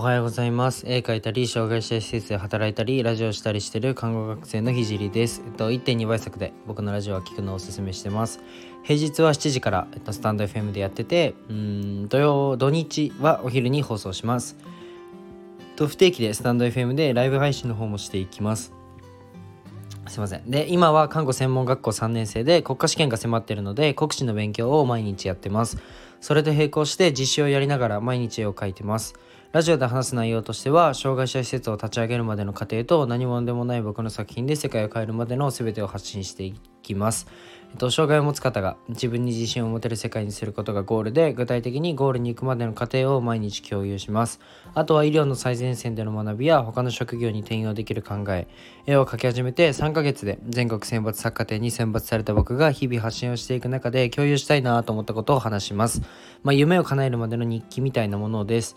おはようございます。絵描いたり障害者施設で働いたりラジオしたりしてる看護学生のひじりです。えっと1.2倍速で僕のラジオは聞くのをおすすめしてます。平日は7時から、えっと、スタンド FM でやっててうん土曜土日はお昼に放送します。と不定期でスタンド FM でライブ配信の方もしていきます。すいません。で今は看護専門学校3年生で国家試験が迫ってるので国試の勉強を毎日やってます。それと並行して実習をやりながら毎日絵を描いてます。ラジオで話す内容としては障害者施設を立ち上げるまでの過程と何者でもない僕の作品で世界を変えるまでの全てを発信していきます、えっと、障害を持つ方が自分に自信を持てる世界にすることがゴールで具体的にゴールに行くまでの過程を毎日共有します。あとは医療の最前線での学びや他の職業に転用できる考え絵を描き始めて3ヶ月で全国選抜作家展に選抜された僕が日々発信をしていく中で共有したいなと思ったことを話します。まあ、夢を叶えるまでの日記みたいなものです。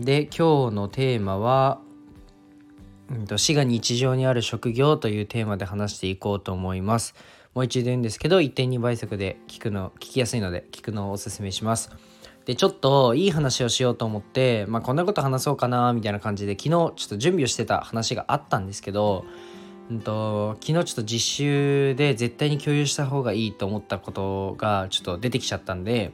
で今日のテーマは、死が日常にある職業というテーマで話していこうと思います。もう一度言うんですけど1.2倍速で聞くの聞きやすいので聞くのをおすすめします。でちょっといい話をしようと思って、まあ、こんなこと話そうかなみたいな感じで昨日ちょっと準備をしてた話があったんですけど、うんと、昨日ちょっと実習で絶対に共有した方がいいと思ったことがちょっと出てきちゃったんで、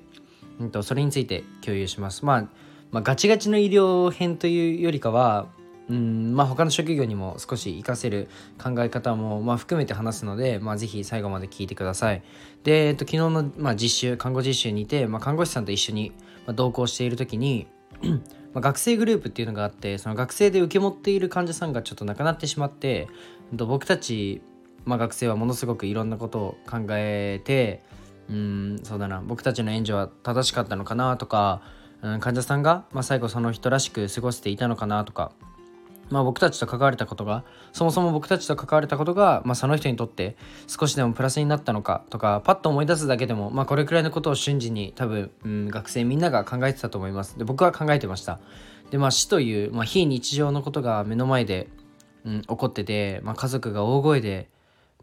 うんとそれについて共有します。まあまあ、ガチガチの医療編というよりかはうんまあ、他の職業にも少し活かせる考え方も、まあ、含めて話すので、まあ、ぜひ最後まで聞いてください。で、えっと、昨日の、まあ、実習看護実習にて、まあ、看護師さんと一緒に、まあ、同行している時にまあ学生グループっていうのがあってその学生で受け持っている患者さんがちょっと亡くなってしまって僕たち、まあ、学生はものすごくいろんなことを考えてうんそうだな僕たちの援助は正しかったのかなとかうん、患者さんが、まあ、最後その人らしく過ごしていたのかなとか、まあ、僕たちと関われたことがそもそも僕たちと関われたことが、まあ、その人にとって少しでもプラスになったのかとかパッと思い出すだけでも、まあ、これくらいのことを瞬時に多分、うん、学生みんなが考えてたと思います。で僕は考えてました。でまあ死という、まあ、非日常のことが目の前で、うん、起こってて、まあ、家族が大声で、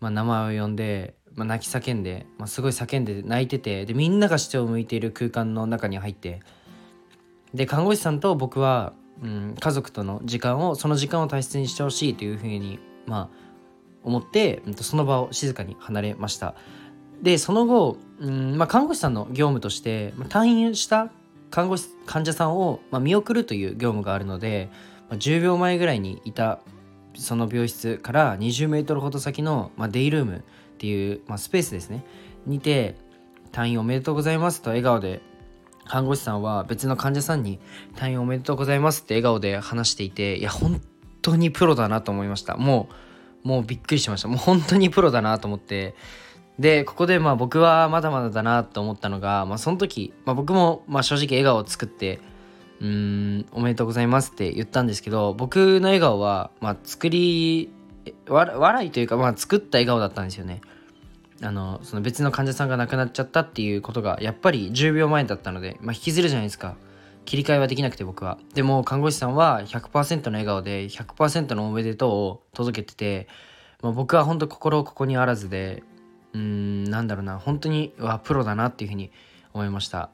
まあ、名前を呼んでまあ、泣き叫んで、まあ、すごい叫んで泣いててでみんなが視聴を向いている空間の中に入ってで看護師さんと僕は、うん、家族との時間をその時間を大切にしてほしいというふうにまあ思って、その場を静かに離れました。でその後、うんまあ、看護師さんの業務として、ま、退院した看護師患者さんを、まあ、見送るという業務があるので、まあ、10秒前ぐらいにいたその病室から20メートルほど先の、まあ、デイルームっていう、まあ、スペースですね。にて退院おめでとうございますと笑顔で看護師さんは別の患者さんに退院おめでとうございますって笑顔で話していていや本当にプロだなと思いました。もうもうびっくりしました。もう本当にプロだなと思って。でここでまあ僕はまだまだだなと思ったのが、まあ、その時、まあ、僕もまあ正直笑顔を作ってうーんおめでとうございますって言ったんですけど僕の笑顔はまあ作り笑いというかまあ作った笑顔だったんですよね。あのその別の患者さんが亡くなっちゃったっていうことがやっぱり10秒前だったので、まあ、引きずるじゃないですか。切り替えはできなくて僕は。でも看護師さんは100%の笑顔で100%のおめでとうを届けてて、まあ、僕は本当心ここにあらずでうーんなんだろうな本当にわプロだなっていうふうに思いました。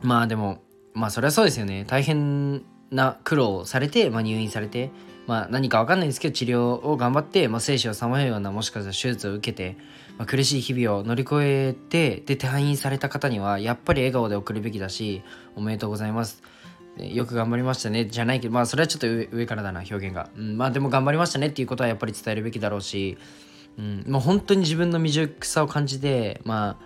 まあでもまあそれはそうですよね。大変な苦労をされて、まあ、入院されてまあ、何か分かんないんですけど治療を頑張って、まあ、生死をさまようようなもしかしたら手術を受けて、まあ、苦しい日々を乗り越えてで退院された方にはやっぱり笑顔で送るべきだしおめでとうございます。よく頑張りましたねじゃないけどまあそれはちょっと上からだな表現が、うん、まあでも頑張りましたねっていうことはやっぱり伝えるべきだろうし、うん、もう本当に自分の未熟さを感じてまあ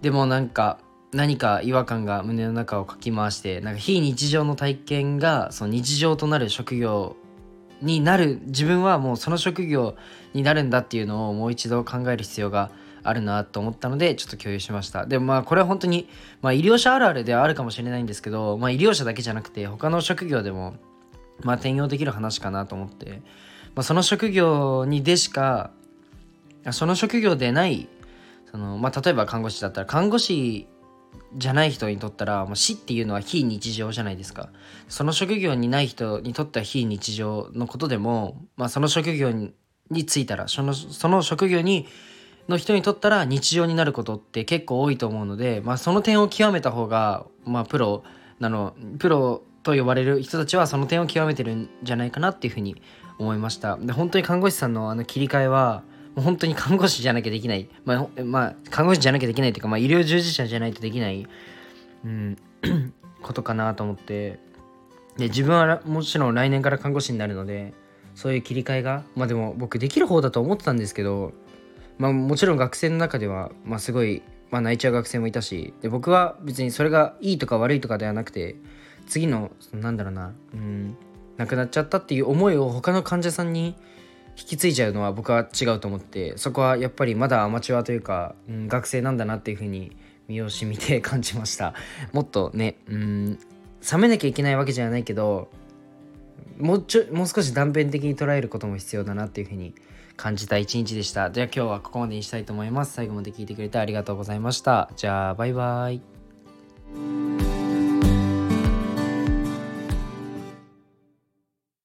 でもなんか何か違和感が胸の中をかき回してなんか非日常の体験がその日常となる職業になる自分はもうその職業になるんだっていうのをもう一度考える必要があるなと思ったのでちょっと共有しました。でもまあこれは本当に、まあ、医療者あるあるではあるかもしれないんですけど、まあ、医療者だけじゃなくて他の職業でもまあ転用できる話かなと思って、まあ、その職業にでしかその職業でないその、まあ、例えば看護師だったら看護師じゃない人にとったらもう死っていうのは非日常じゃないですか。その職業にない人にとっては非日常のことでも、まあ、その職業に就いたらそのその職業にの人にとったら日常になることって結構多いと思うので、まあ、その点を極めた方が、まあ、プロなのプロと呼ばれる人たちはその点を極めてるんじゃないかなっていうふうに思いました。で本当に看護師さんのあの切り替えはもう本当に看護師じゃなきゃできない、まあ、まあ、看護師じゃなきゃできないというか、まあ、医療従事者じゃないとできない、うん、ことかなと思って。で自分はもちろん来年から看護師になるのでそういう切り替えがまあでも僕できる方だと思ってたんですけどまあもちろん学生の中では、まあ、すごい、まあ、泣いちゃう学生もいたしで僕は別にそれがいいとか悪いとかではなくて次のなんだろうなうん亡くなっちゃったっていう思いを他の患者さんに引き継いじゃうのは僕は違うと思ってそこはやっぱりまだアマチュアというか、うん、学生なんだなっていうふうに見よしみて感じました。もっとねうん冷めなきゃいけないわけじゃないけどもうちょもう少し断片的に捉えることも必要だなっていうふうに感じた一日でした。じゃあ今日はここまでにしたいと思います。最後まで聞いてくれてありがとうございました。じゃあバイバイ。